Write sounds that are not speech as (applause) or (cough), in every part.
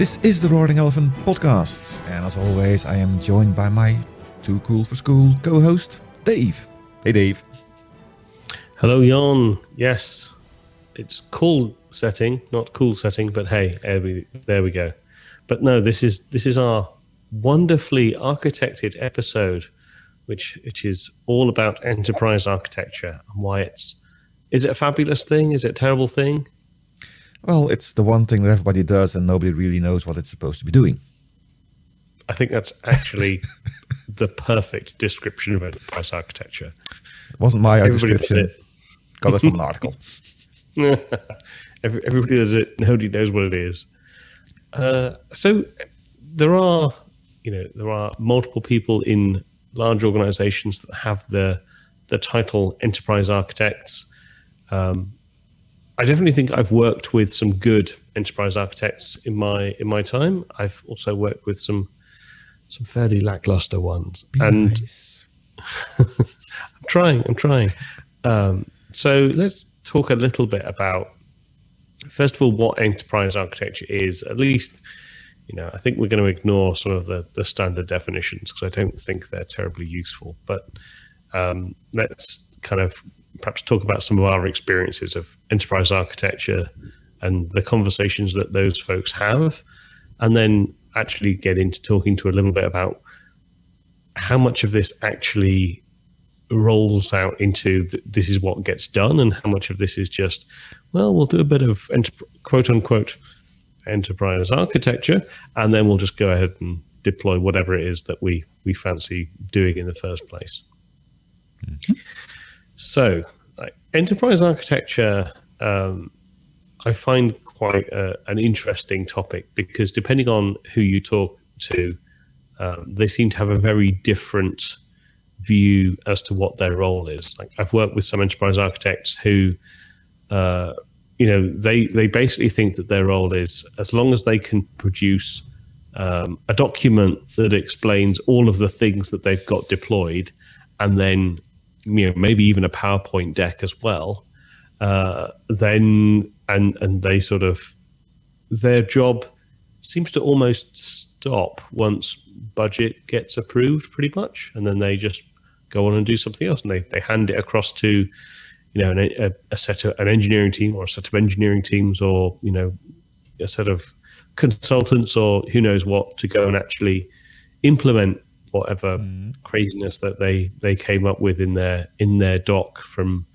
This is the Roaring Elephant podcast, and as always, I am joined by my too cool for school co-host Dave. Hey, Dave. Hello, Jan. Yes, it's cool setting, not cool setting, but hey, there we, there we go. But no, this is this is our wonderfully architected episode, which which is all about enterprise architecture and why it's is it a fabulous thing? Is it a terrible thing? Well, it's the one thing that everybody does, and nobody really knows what it's supposed to be doing. I think that's actually (laughs) the perfect description of enterprise architecture. It wasn't my Everybody description. Got it from an article. (laughs) (laughs) Everybody does it. Nobody knows what it is. Uh, so there are, you know, there are multiple people in large organizations that have the the title enterprise architects. Um, I definitely think I've worked with some good enterprise architects in my in my time. I've also worked with some some fairly lackluster ones, Be and nice. (laughs) I'm trying. I'm trying. Um, so let's talk a little bit about first of all what enterprise architecture is. At least, you know, I think we're going to ignore some of the the standard definitions because I don't think they're terribly useful. But um, let's kind of perhaps talk about some of our experiences of enterprise architecture and the conversations that those folks have, and then actually get into talking to a little bit about how much of this actually rolls out into th- this is what gets done, and how much of this is just, well, we'll do a bit of enter- quote unquote enterprise architecture, and then we'll just go ahead and deploy whatever it is that we we fancy doing in the first place. Mm-hmm. So, enterprise architecture, um, I find quite a, an interesting topic because depending on who you talk to, um, they seem to have a very different view as to what their role is. Like I've worked with some enterprise architects who, uh, you know, they they basically think that their role is as long as they can produce um, a document that explains all of the things that they've got deployed, and then you know maybe even a PowerPoint deck as well, uh, then and and they sort of their job seems to almost stop once budget gets approved pretty much and then they just go on and do something else and they, they hand it across to you know an, a, a set of an engineering team or a set of engineering teams or you know a set of consultants or who knows what to go and actually implement whatever mm. craziness that they they came up with in their in their doc from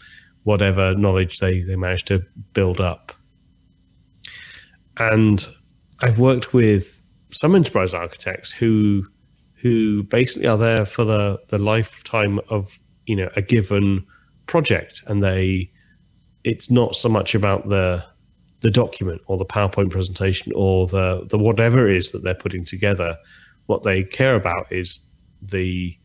whatever knowledge they they managed to build up and i've worked with some enterprise architects who who basically are there for the the lifetime of you know a given project and they it's not so much about the the document or the PowerPoint presentation or the the whatever it is that they're putting together. What they care about is the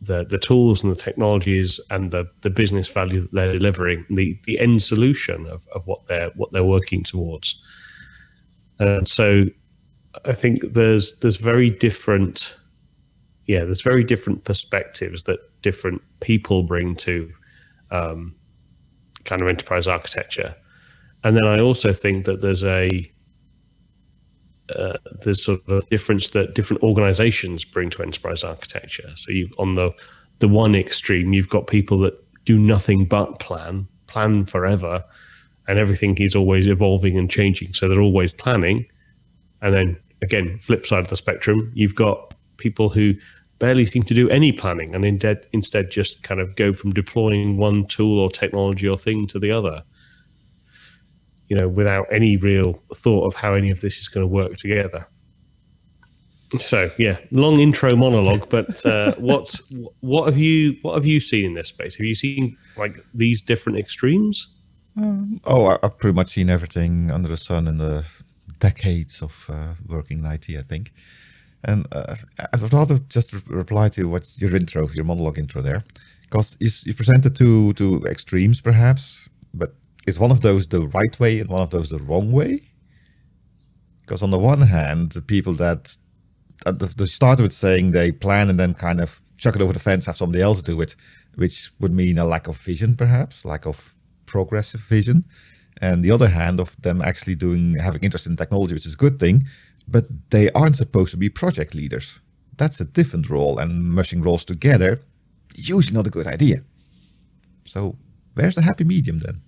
the the tools and the technologies and the the business value that they're delivering, the the end solution of, of what they're what they're working towards. And so I think there's there's very different yeah, there's very different perspectives that different people bring to um, kind of enterprise architecture. And then I also think that there's a uh, there's sort of a difference that different organizations bring to enterprise architecture. So you on the the one extreme, you've got people that do nothing but plan, plan forever, and everything is always evolving and changing. So they're always planning. And then again, flip side of the spectrum, you've got people who barely seem to do any planning and instead instead just kind of go from deploying one tool or technology or thing to the other you know, without any real thought of how any of this is going to work together. So yeah, long intro monologue, but uh, (laughs) what's what have you what have you seen in this space? Have you seen like these different extremes? Um, oh, I've pretty much seen everything under the sun in the decades of uh, working in IT, I think. And uh, I'd rather just re- reply to what your intro, your monologue intro there, because you, you presented two two extremes, perhaps, but is one of those the right way and one of those the wrong way? Because on the one hand, the people that started with saying they plan and then kind of chuck it over the fence, have somebody else do it, which would mean a lack of vision, perhaps, lack of progressive vision. And the other hand of them actually doing having interest in technology, which is a good thing, but they aren't supposed to be project leaders. That's a different role, and mushing roles together, usually not a good idea. So, where's the happy medium then?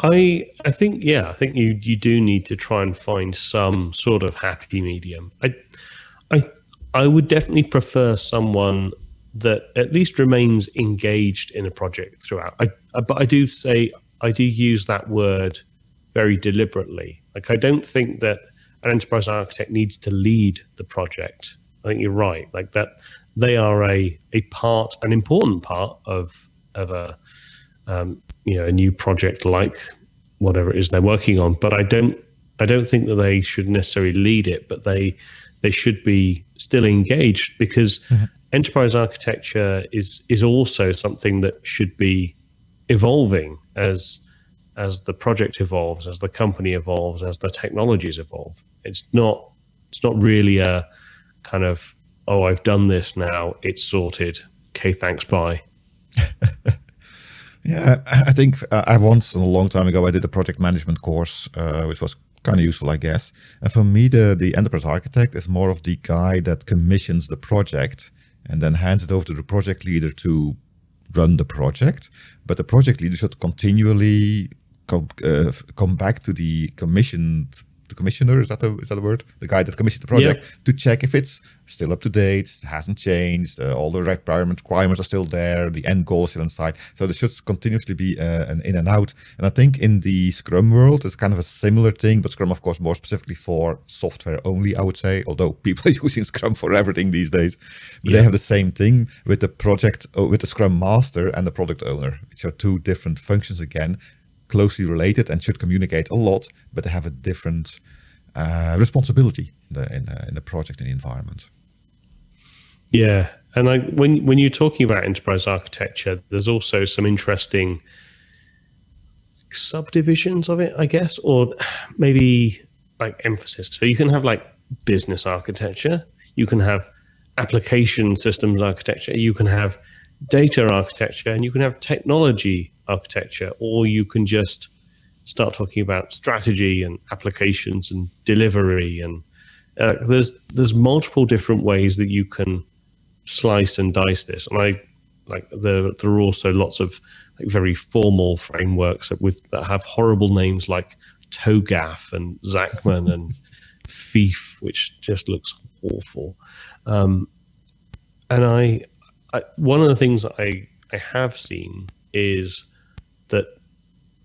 I I think yeah, I think you you do need to try and find some sort of happy medium. I I I would definitely prefer someone that at least remains engaged in a project throughout. I, but I do say I do use that word very deliberately. Like I don't think that an enterprise architect needs to lead the project. I think you're right. Like that, they are a a part, an important part of of a um, you know a new project like whatever it is they're working on. But I don't I don't think that they should necessarily lead it, but they they should be still engaged because mm-hmm. enterprise architecture is is also something that should be evolving as as the project evolves, as the company evolves, as the technologies evolve. It's not it's not really a kind of oh I've done this now, it's sorted. Okay, thanks, bye. (laughs) yeah, I think uh, I once a long time ago I did a project management course, uh, which was kind of useful, I guess. And for me, the the enterprise architect is more of the guy that commissions the project and then hands it over to the project leader to run the project. But the project leader should continually come, uh, come back to the commissioned the commissioner is that a, is that a word? The guy that commissioned the project yeah. to check if it's still up to date hasn't changed uh, all the requirements requirements are still there the end goal is still inside. So there should continuously be uh, an in and out. And i think in the scrum world it's kind of a similar thing but scrum of course more specifically for software only i would say although people (laughs) are using scrum for everything these days. But yeah. they have the same thing with the project uh, with the scrum master and the product owner. Which are two different functions again closely related and should communicate a lot, but they have a different uh, responsibility in the, in, uh, in the project and the environment. Yeah, and I, when when you're talking about enterprise architecture, there's also some interesting subdivisions of it, I guess, or maybe like emphasis. So you can have like business architecture, you can have application systems architecture, you can have data architecture, and you can have technology architecture, or you can just start talking about strategy and applications and delivery and uh, there's there's multiple different ways that you can slice and dice this and i like there there are also lots of like very formal frameworks that with that have horrible names like TOGAF and Zachman and (laughs) FEAF, which just looks awful. Um, and I, I, one of the things I I have seen is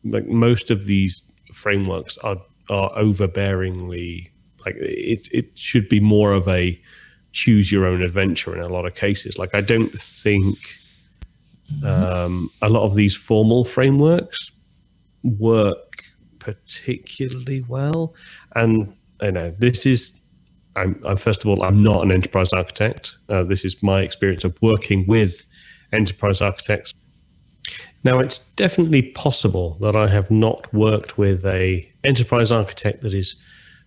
like most of these frameworks are are overbearingly like it it should be more of a choose your own adventure in a lot of cases. Like I don't think um, a lot of these formal frameworks work particularly well. And you know, this is I'm, I'm first of all I'm not an enterprise architect. Uh, this is my experience of working with enterprise architects now, it's definitely possible that I have not worked with a enterprise architect that is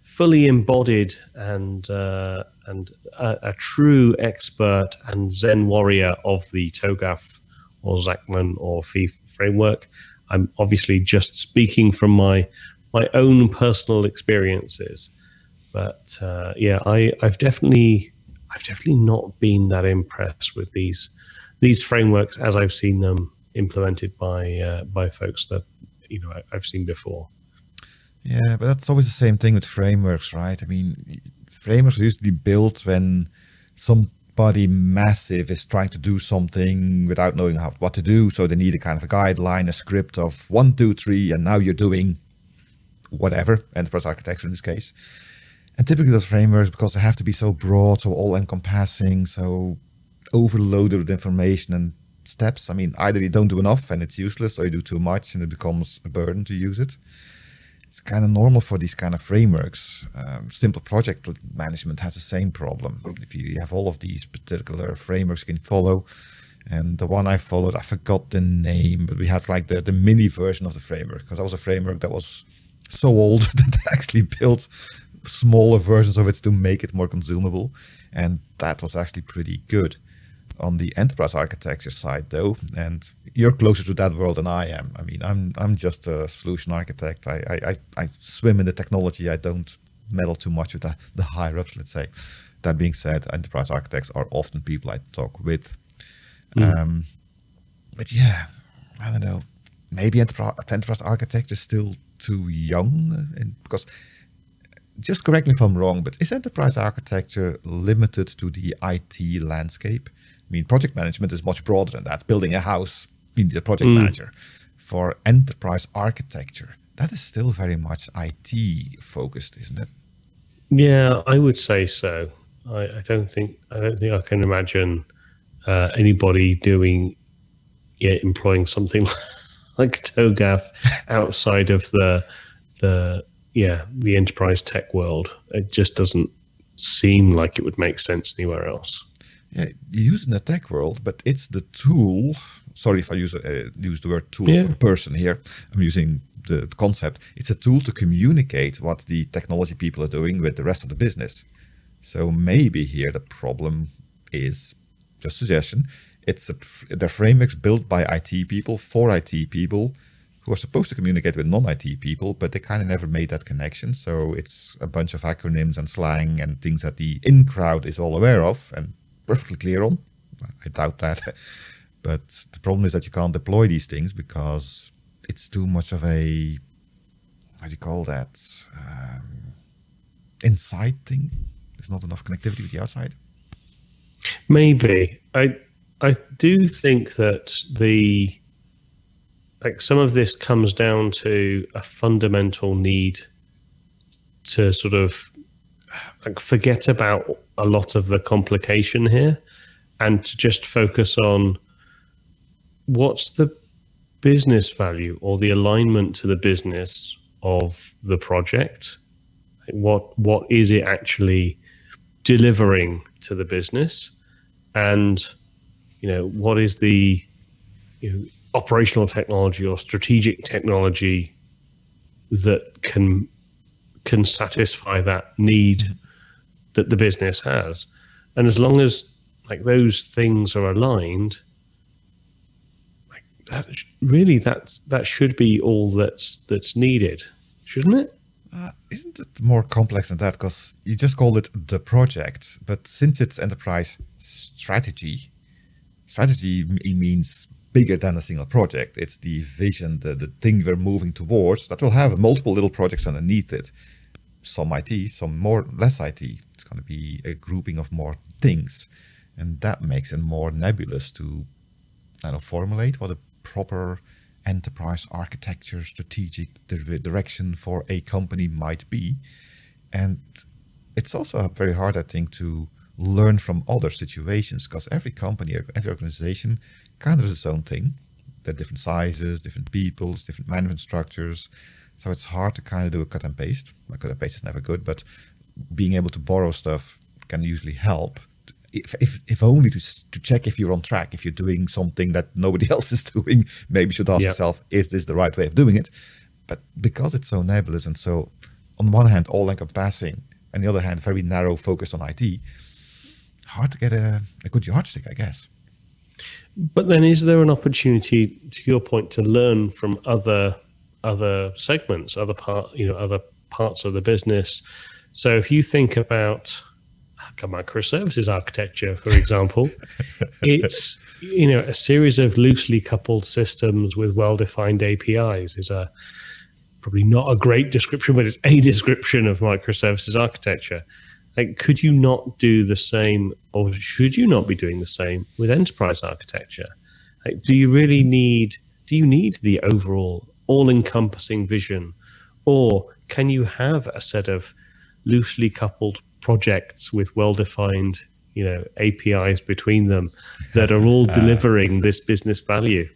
fully embodied and uh, and a, a, true expert and Zen warrior of the TOGAF or Zachman or FEAF framework. I'm obviously just speaking from my my own personal experiences, but uh, yeah, I, I've definitely I've definitely not been that impressed with these these frameworks as I've seen them implemented by uh, by folks that you know I've seen before. Yeah, but that's always the same thing with frameworks, right? I mean, frameworks are usually built when somebody massive is trying to do something without knowing how what to do, so they need a kind of a guideline, a script of one, two, three, and now you're doing whatever enterprise architecture in this case. And typically those frameworks, because they have to be so broad, so all encompassing, so overloaded with information and steps. I mean, either you don't do enough and it's useless, or you do too much and it becomes a burden to use it. It's kind of normal for these kind of frameworks. Um, simple project management has the same problem. If you have all of these particular frameworks you can follow, and the one I followed, I forgot the name, but we had like the, the mini version of the framework because that was a framework that was so old (laughs) that they actually built smaller versions of it to make it more consumable. And that was actually pretty good on the enterprise architecture side though and you're closer to that world than i am i mean i'm i'm just a solution architect i i i swim in the technology i don't meddle too much with the, the higher ups, let's say. That being said, enterprise architects are often people I talk with. Mm. Um, but yeah, I don't know. Maybe enterprise, enterprise architecture is still too young, and because just correct me if I'm wrong, but is enterprise architecture limited to the IT landscape? I mean, project management is much broader than that. Building a house, you need a project mm. manager. For enterprise architecture, that is still very much IT focused, isn't it? Yeah, I would say so. I, I don't think I don't think I can imagine uh, anybody doing, yeah, employing something (laughs) like TOGAF outside of the the yeah the enterprise tech world. It just doesn't seem like it would make sense anywhere else. Yeah, you use in the tech world, but it's the tool. Sorry if I use uh, use the word tool yeah. for person here. I'm using the, the concept. It's a tool to communicate what the technology people are doing with the rest of the business. So maybe here the problem is just a suggestion. It's a, the frameworks built by IT people for IT people who are supposed to communicate with non-IT people, but they kind of never made that connection. So it's a bunch of acronyms and slang and things that the in crowd is all aware of and perfectly clear on. I doubt that. (laughs) but the problem is that you can't deploy these things because it's too much of a how do you call that um, inside thing. There's not enough connectivity with the outside. Maybe I I do think that the like some of this comes down to a fundamental need to sort of like forget about a lot of the complication here and to just focus on what's the business value or the alignment to the business of the project. What what is it actually delivering to the business? And you know what is the you know, operational technology or strategic technology that can can satisfy that need that the business has and as long as like those things are aligned like that really that's that should be all that's that's needed shouldn't it uh, isn't it more complex than that? Because you just called it the project, but since it's enterprise strategy, strategy means bigger than a single project. It's the vision, the, the thing we're moving towards that will have multiple little projects underneath it. Some IT, some more less IT. It's going to be a grouping of more things. And that makes it more nebulous to kind of formulate what a proper enterprise architecture, strategic direction for a company might be. And it's also very hard, I think, to learn from other situations because every company, every organization kind of has its own thing. They're different sizes, different peoples, different management structures. So it's hard to kind of do a cut and paste. Well, cut and paste is never good, but being able to borrow stuff can usually help if, if, if only to, to check if you're on track, if you're doing something that nobody (laughs) else is doing, maybe you should ask yourself, is this the right way of doing it? But because it's so nebulous and so, on one hand, all encompassing, and the other hand, very narrow focus on IT, hard to get a, a good yardstick, I guess. But then, is there an opportunity, to your point, to learn from other other segments, other part, you know, other parts of the business? So, if you think about a microservices architecture, for example, (laughs) it's you know a series of loosely coupled systems with well-defined APIs is a probably not a great description, but it's a description of microservices architecture. Like, could you not do the same, or should you not be doing the same with enterprise architecture? Like, do you really need? Do you need the overall, all-encompassing vision, or can you have a set of loosely coupled projects with well-defined you know apis between them that are all (laughs) uh, delivering this business value?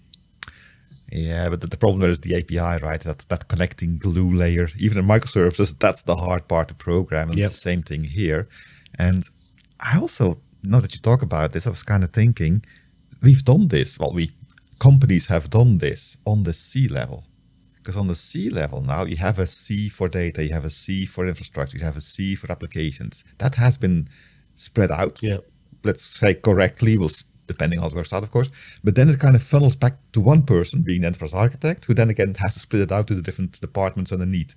Yeah but the, the problem is the api right? That that connecting glue layer even in microservices that's the hard part to program and yep. it's the same thing here. And i also now that you talk about this i was kind of thinking we've done this well we companies have done this on the C level because on the C level now, you have a C for data, you have a C for infrastructure, you have a C for applications. That has been spread out. Yeah. Let's say correctly, will depending on how it works out, of course. But then it kind of funnels back to one person, being the enterprise architect, who then again has to split it out to the different departments underneath.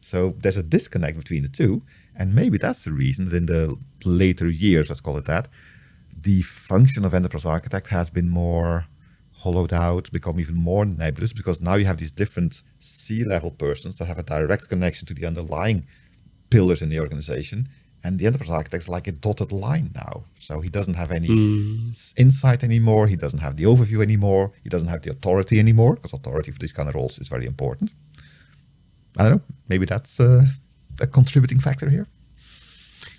So there's a disconnect between the two. And maybe that's the reason that in the later years, let's call it that, the function of enterprise architect has been more hollowed out, become even more nebulous because now you have these different C-level persons that have a direct connection to the underlying pillars in the organization. And the enterprise architect is like a dotted line now. So he doesn't have any mm. insight anymore. He doesn't have the overview anymore. He doesn't have the authority anymore because authority for these kind of roles is very important. I don't know. Maybe that's uh, a contributing factor here.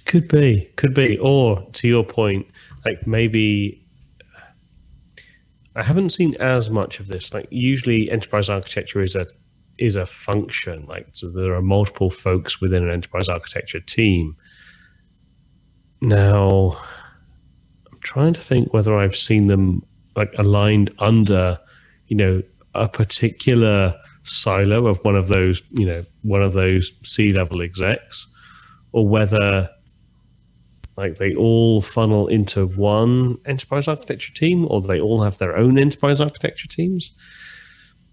Could be, could be. Or to your point, like maybe I haven't seen as much of this. Like usually, enterprise architecture is a is a function. Like so, there are multiple folks within an enterprise architecture team. Now, I'm trying to think whether I've seen them like aligned under, you know, a particular silo of one of those, you know, one of those C level execs, or whether like they all funnel into one enterprise architecture team, or they all have their own enterprise architecture teams.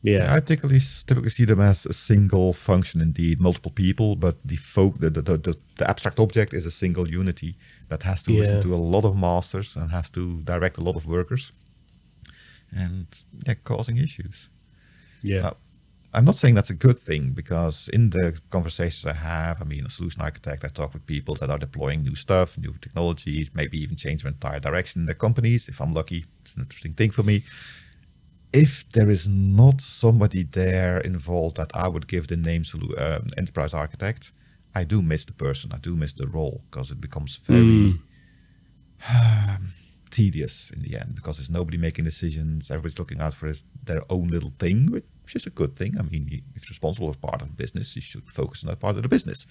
Yeah, I typically typically see them as a single function, indeed, multiple people, but the folk, the, the, the, the abstract object is a single unity that has to yeah. listen to a lot of masters and has to direct a lot of workers, and yeah, causing issues. Yeah. Now, I'm not saying that's a good thing because in the conversations I have, I mean, a solution architect, I talk with people that are deploying new stuff, new technologies, maybe even change their entire direction in their companies. If I'm lucky, it's an interesting thing for me. If there is not somebody there involved that I would give the name um, enterprise architect, I do miss the person. I do miss the role because it becomes very. Mm. tedious in the end because there's nobody making decisions. Everybody's looking out for his, their own little thing, which is a good thing. I mean, if responsible for part of the business, you should focus on that part of the business.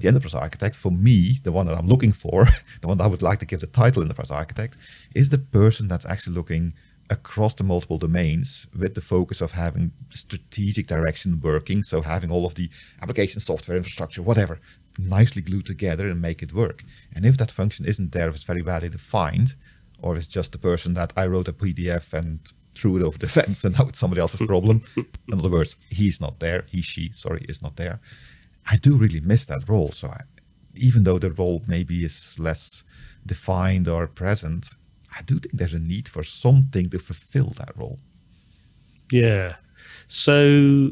The enterprise architect, for me, the one that I'm looking for, (laughs) the one that I would like to give the title enterprise architect, is the person that's actually looking across the multiple domains with the focus of having strategic direction working. So having all of the application, software, infrastructure, whatever, nicely glued together and make it work. And if that function isn't there, if it's very badly defined, or it's just the person that I wrote a PDF and threw it over the fence and now it's somebody else's (laughs) problem. In other words, he's not there, he, she, sorry, is not there. I do really miss that role. So I, even though the role maybe is less defined or present, I do think there's a need for something to fulfill that role. Yeah. So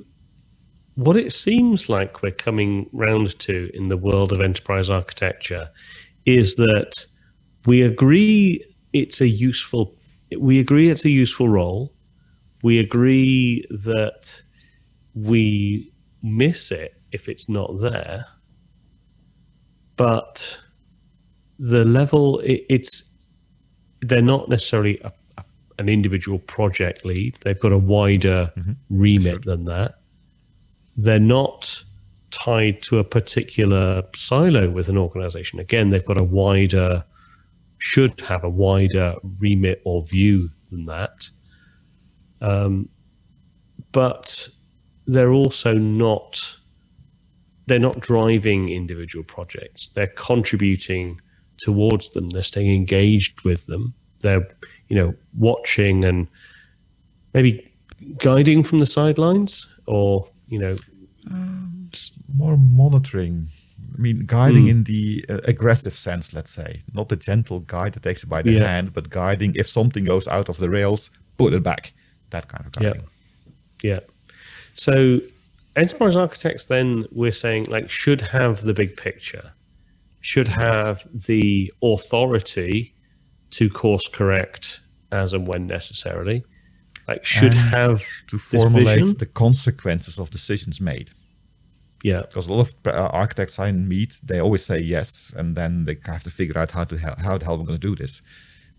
what it seems like we're coming round to in the world of enterprise architecture is that we agree it's a useful. We agree it's a useful role. We agree that we miss it if it's not there. But the level it, it's they're not necessarily a, a, an individual project lead. They've got a wider mm-hmm. remit sure. than that. They're not tied to a particular silo with an organization. Again, they've got a wider should have a wider remit or view than that. Um, but they're also not they're not driving individual projects. They're contributing towards them. They're staying engaged with them. They're you know watching and maybe guiding from the sidelines, or you know um, more monitoring I mean, guiding mm. in the uh, aggressive sense, let's say, not the gentle guide that takes you by the yeah. hand, but guiding if something goes out of the rails, put it back. That kind of guiding. Yeah. Yeah. So, enterprise architects, then we're saying, like, should have the big picture, should have the authority to course correct as and when necessarily, like, should and have to formulate the consequences of decisions made. Yeah, because a lot of uh, architects I meet, they always say yes, and then they have to figure out how to how the hell we're going to do this.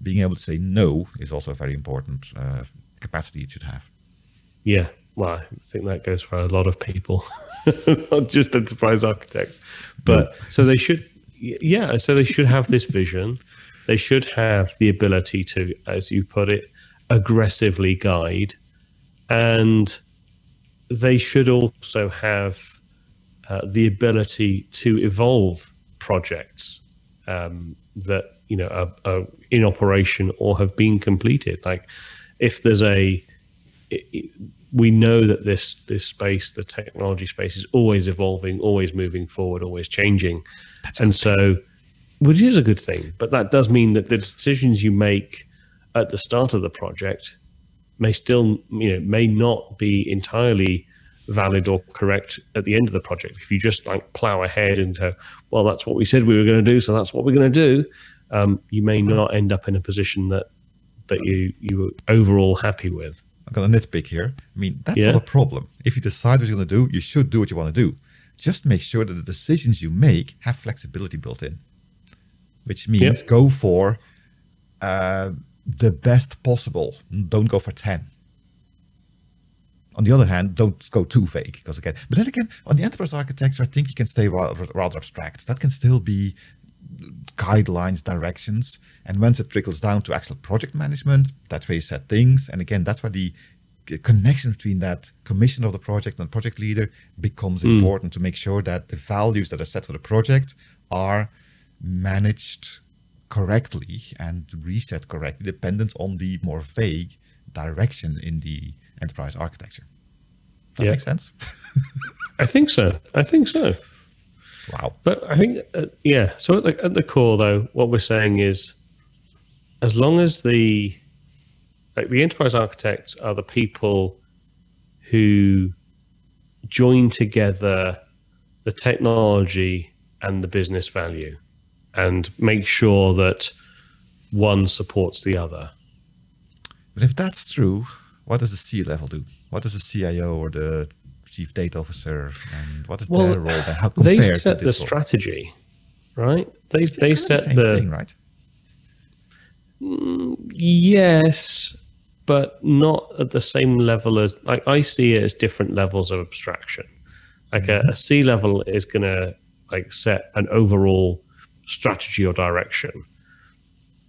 Being able to say no is also a very important uh, capacity you should have. Yeah, well, I think that goes for a lot of people, (laughs) not just enterprise architects. But so they should, yeah, so they should have this vision. They should have the ability to, as you put it, aggressively guide, and they should also have uh, the ability to evolve projects um, that you know are, are, in operation or have been completed. Like if there's a we know that this this space, the technology space, is always evolving, always moving forward, always changing, That's and so, which is a good thing. But that does mean that the decisions you make at the start of the project may still, you know, may not be entirely valid or correct at the end of the project. If you just like plow ahead and go, well, that's what we said we were going to do, so that's what we're going to do, um, you may not end up in a position that that you you were overall happy with. I'm gonna nitpick here. I mean, that's Yeah. not a problem. If you decide what you're gonna do, you should do what you want to do. Just make sure that the decisions you make have flexibility built in, which means Yep. go for uh, the best possible. Don't go for ten. On the other hand, don't go too vague because again, but then again, on the enterprise architecture, I think you can stay rather, rather abstract. That can still be guidelines, directions, and once it trickles down to actual project management, that's where you set things. And again, that's where the connection between that commission of the project and project leader becomes hmm. important to make sure that the values that are set for the project are managed correctly and reset correctly, dependent on the more vague direction in the enterprise architecture. That Yeah. makes sense. (laughs) I think so. I think so. Wow. But I think, uh, yeah. So at the, at the core, though, what we're saying is, as long as the like the enterprise architects are the people who join together the technology and the business value, and make sure that one supports the other. But if that's true, what does the C level do? What does the CIO or the chief data officer and what is Well, their role? How They set the role? strategy, right? They It's they the set same the thing, right? Mm, yes, but not at the same level as like I see it as different levels of abstraction. Like a, a C level is gonna like set an overall strategy or direction.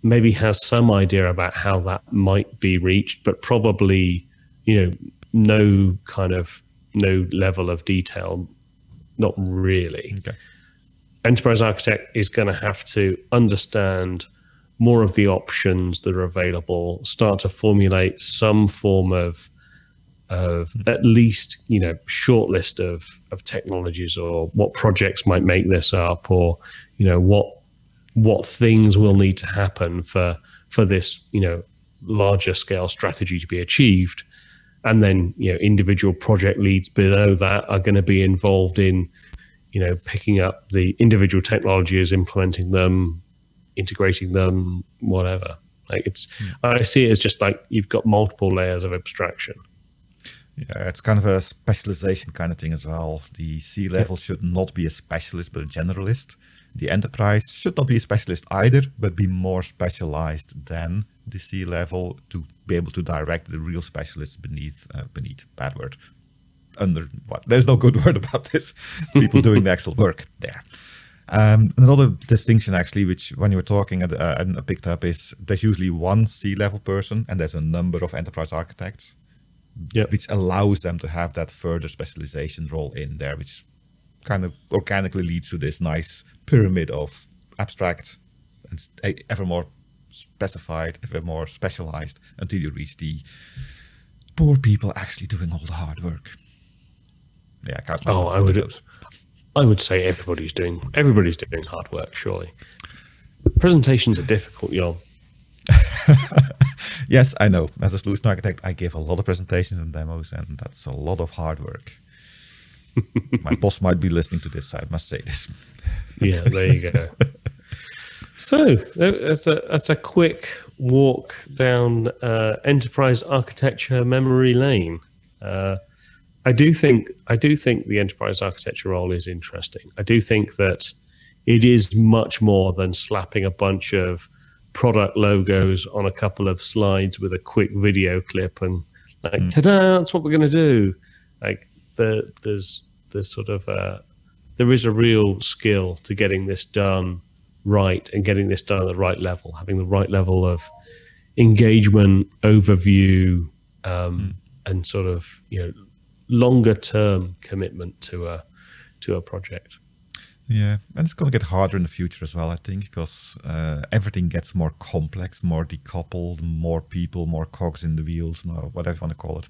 Maybe has some idea about how that might be reached, but probably, you know, no kind of no level of detail. Not really Okay. enterprise architect is going to have to understand more of the options that are available start to formulate some form of of hmm. at least you know short list of of technologies or what projects might make this up or you know what what things will need to happen for for this you know larger scale strategy to be achieved and then you know individual project leads below that are going to be involved in you know picking up the individual technologies implementing them integrating them whatever like it's hmm. i see it as just like you've got multiple layers of abstraction Yeah, it's kind of a specialization kind of thing as well. The C level should not be a specialist, but a generalist. The enterprise should not be a specialist either, but be more specialized than the C level to be able to direct the real specialists beneath, uh, beneath, bad word, under what? There's no good (laughs) word about this. People doing the actual work there. Um, another distinction, actually, which when you were talking, uh, I picked up is there's usually one C level person and there's a number of enterprise architects Yep. which allows them to have that further specialization role in there, which kind of organically leads to this nice pyramid of abstract and ever more specified, ever more specialized until you reach the poor people actually doing all the hard work. Yeah, I count myself Oh, I would- those. i would say everybody's doing everybody's doing hard work surely presentations are difficult y'all (laughs) Yes, I know. As a solution architect, I give a lot of presentations and demos, and that's a lot of hard work. My boss might be listening to this, so I must say this. (laughs) yeah there you go. So that's a that's a quick walk down uh, enterprise architecture memory lane uh, i do think i do think the enterprise architecture role is interesting. I do think that it is much more than slapping a bunch of product logos on a couple of slides with a quick video clip and like ta-da that's what we're going to do. Like the there's there's sort of uh there is a real skill to getting this done right and getting this done at the right level, having the right level of engagement, overview, um, and sort of you know longer term commitment to a to a project. Yeah, and it's going to get harder in the future as well, I think, because uh, everything gets more complex, more decoupled, more people, more cogs in the wheels, more whatever you want to call it.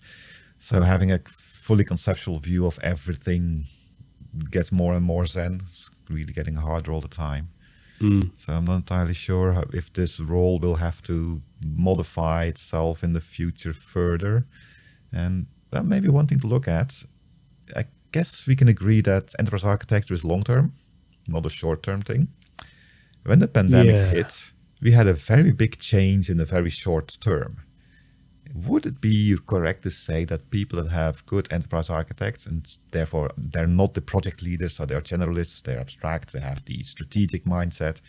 So having a fully conceptual view of everything gets more and more zen. It's really getting harder all the time. Mm. So I'm not entirely sure how, if this role will have to modify itself in the future further. And that may be one thing to look at. I guess we can agree that enterprise architecture is long term, not a short term thing. When the pandemic Yeah. hit, we had a very big change in a very short term. Would it be correct to say that people that have good enterprise architects and therefore they're not the project leaders, so they're generalists, they're abstract, they have the strategic mindset,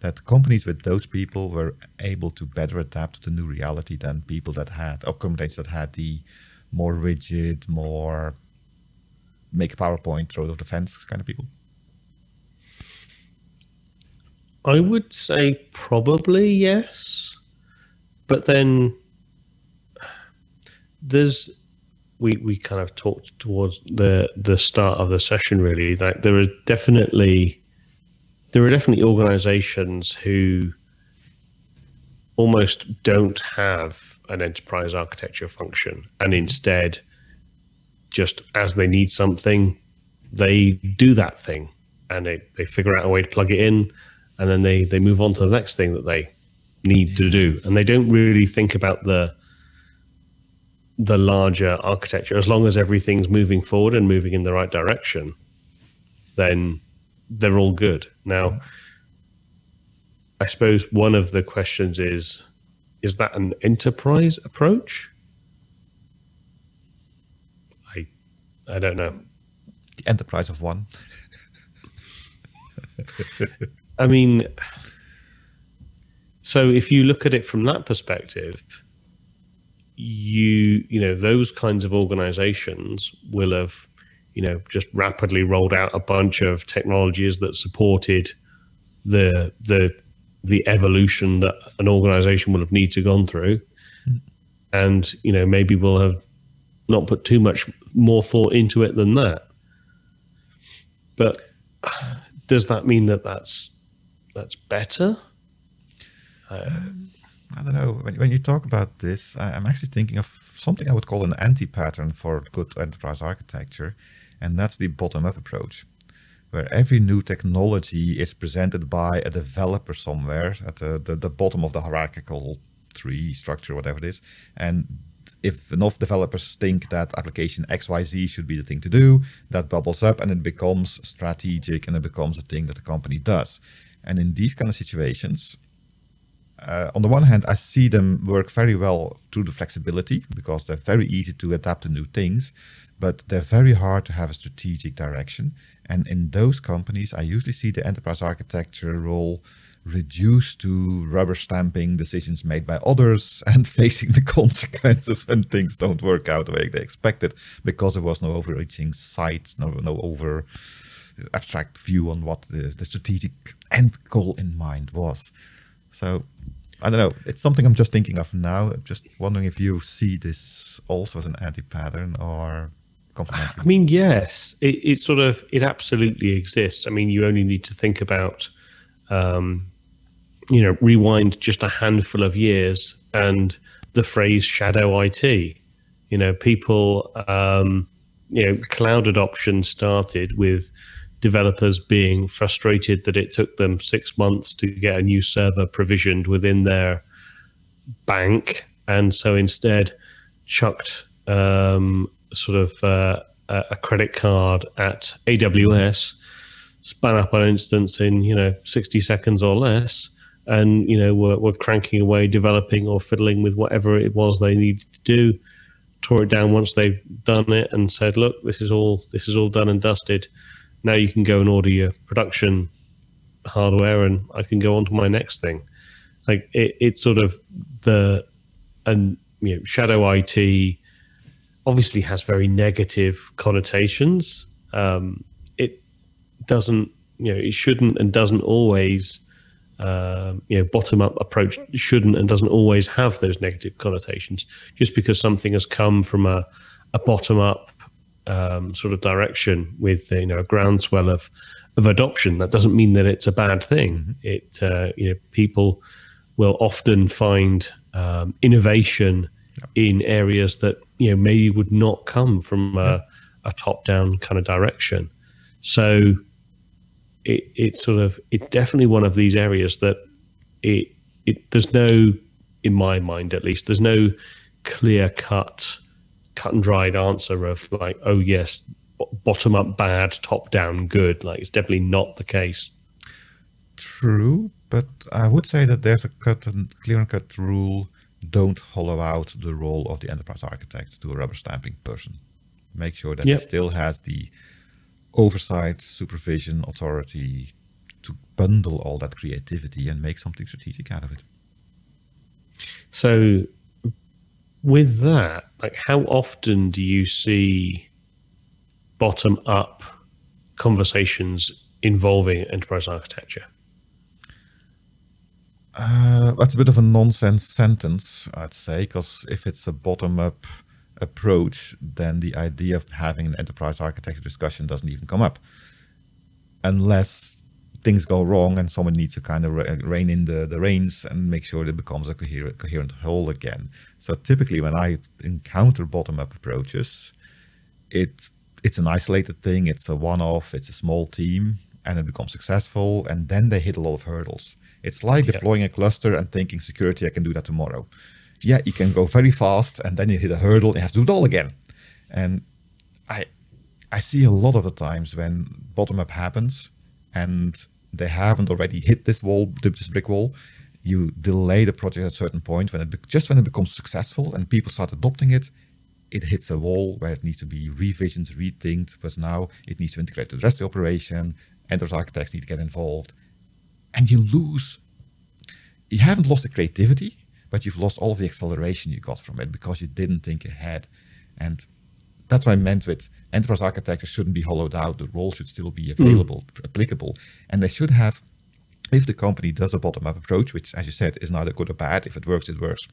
that companies with those people were able to better adapt to the new reality than people that had, or companies that had the more rigid, more make a PowerPoint, throw it the fence kind of people? I would say probably yes, but then there's we we kind of talked towards the the start of the session really. Like there are definitely there are definitely organizations who almost don't have an enterprise architecture function and instead just as they need something they do that thing and they, they figure out a way to plug it in and then they they move on to the next thing that they need to do. And they don't really think about the the larger architecture as long as everything's moving forward and moving in the right direction then they're all good. Now i suppose one of the questions is is that an enterprise approach? I i don't know. The enterprise of one. (laughs) I mean, so if you look at it from that perspective, you you know those kinds of organizations will have you know just rapidly rolled out a bunch of technologies that supported the the the evolution that an organization will have need to gone through. And you know maybe we'll have not put too much more thought into it than that. But does that mean that that's that's better um, I don't know. When, when you talk about this, I, I'm actually thinking of something I would call an anti pattern for good enterprise architecture, and that's the bottom up approach, where every new technology is presented by a developer somewhere at the, the, the bottom of the hierarchical tree structure, whatever it is. And if enough developers think that application XYZ should be the thing to do, that bubbles up and it becomes strategic and it becomes a thing that the company does. And in these kind of situations, uh, on the one hand, I see them work very well through the flexibility because they're very easy to adapt to new things, but they're very hard to have a strategic direction. And in those companies, I usually see the enterprise architecture role reduced to rubber stamping decisions made by others (laughs) and facing the consequences when things don't work out the way they expected because there was no overreaching sight, no, no over abstract view on what the, the strategic end goal in mind was. So I don't know. It's something I'm just thinking of now. I'm just wondering if you see this also as an anti-pattern or complementary. I mean, yes, it, it sort of it absolutely exists. I mean, you only need to think about, um, you know, rewind just a handful of years and the phrase shadow IT. You know, people, um, you know, cloud adoption started with developers being frustrated that it took them six months to get a new server provisioned within their bank, and so instead chucked um, sort of uh, a credit card at AWS, spun up an instance in you know 60 seconds or less, and you know were, were cranking away, developing or fiddling with whatever it was they needed to do. Tore it down once they've done it, and said, "Look, this is all this is all done and dusted. Now you can go and order your production hardware, and I can go on to my next thing." Like it, it's sort of the and you know shadow IT obviously has very negative connotations. Um, it doesn't, you know, it shouldn't and doesn't always, um, you know, bottom up approach shouldn't and doesn't always have those negative connotations. Just because something has come from a, a bottom up um, sort of direction with you know a groundswell of of adoption, that doesn't mean that it's a bad thing. It uh, you know people will often find um, innovation in areas that you know maybe would not come from a, a top-down kind of direction. So it, it's sort of it's definitely one of these areas that it it there's no in my mind at least there's no clear cut cut and dried answer of like oh yes bottom up bad top down good like it's definitely not the case true but i would say that there's a cut and clear and cut rule don't hollow out the role of the enterprise architect to a rubber stamping person make sure that yep. he still has the oversight, supervision, authority to bundle all that creativity and make something strategic out of it. So, with that, like, how often do you see bottom up conversations involving enterprise architecture? Uh, that's a bit of a nonsense sentence, I'd say, because if it's a bottom up approach, then the idea of having an enterprise architecture discussion doesn't even come up. Unless things go wrong and someone needs to kind of uh, rein in the, the reins and make sure it becomes a coherent, coherent whole again. So typically when I encounter bottom-up approaches, it it's an isolated thing, it's a one-off, it's a small team, and it becomes successful, and then they hit a lot of hurdles. It's like yeah. deploying a cluster and thinking security, I can do that tomorrow yeah, you can go very fast and then you hit a hurdle and you have to do it all again. And I I see a lot of the times when bottom up happens and they haven't already hit this wall, this brick wall, you delay the project at a certain point when it just when it becomes successful and people start adopting it, it hits a wall where it needs to be revisioned, rethinked, because now it needs to integrate to the rest of the operation. and those architects need to get involved, and you lose. You haven't lost the creativity, but you've lost all of the acceleration you got from it because you didn't think ahead. And that's what I meant with enterprise architecture shouldn't be hollowed out. The role should still be hmm. available, mm. applicable, and they should have. If the company does a bottom-up approach, which, as you said, is neither good or bad, if it works, it works,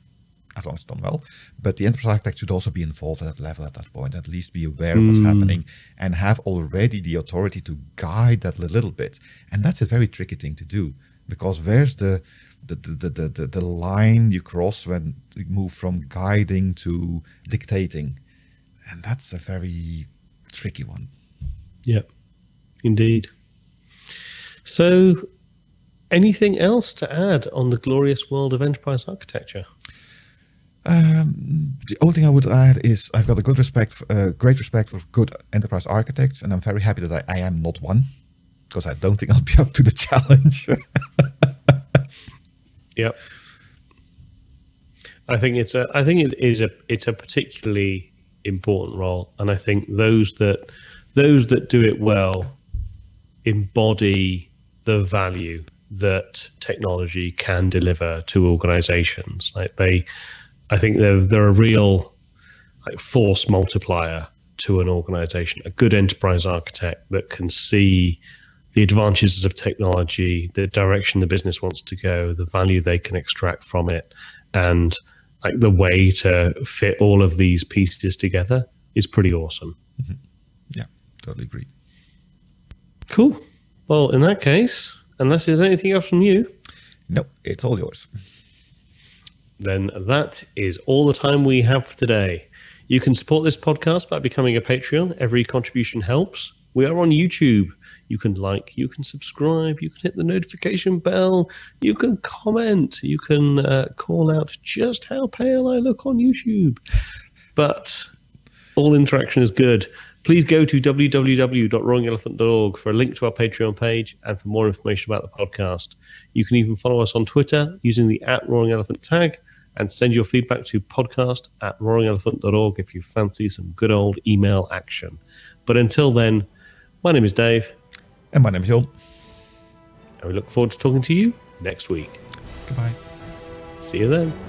as long as it's done well. But the enterprise architect should also be involved at that level at that point, at least be aware of what's hmm. happening and have already the authority to guide that a little bit. And that's a very tricky thing to do because where's the the, the, the, the, the line you cross when you move from guiding to dictating. And that's a very tricky one. Yeah, indeed. So, anything else to add on the glorious world of enterprise architecture? Um, the only thing I would add is I've got a good respect, uh, great respect for good enterprise architects, and I'm very happy that I, I am not one because I don't think I'll be (laughs) up to the challenge. Yep. I think it's a I think it is a it's a particularly important role. And I think those that those that do it well embody the value that technology can deliver to organizations. Like they I think they're they're a real like force multiplier to an organization a good enterprise architect that can see the advantages of technology, the direction the business wants to go, the value they can extract from it, and like the way to fit all of these pieces together is pretty awesome. Mm-hmm. Yeah, totally agree. Cool. Well, in that case, unless there's anything else from you, no, it's all yours. Then that is all the time we have for today. You can support this podcast by becoming a Patreon. Every contribution helps. We are on YouTube. You can like, you can subscribe, you can hit the notification bell, you can comment, you can uh, call out just how pale I look on YouTube. But all interaction is good. Please go to www.roaringelephant.org for a link to our Patreon page and for more information about the podcast. You can even follow us on Twitter using the at Roaring Elephant tag and send your feedback to podcast at roaringelephant.org if you fancy some good old email action. But until then, my name is Dave. And my name is Jon. And we look forward to talking to you next week. Goodbye. See you then.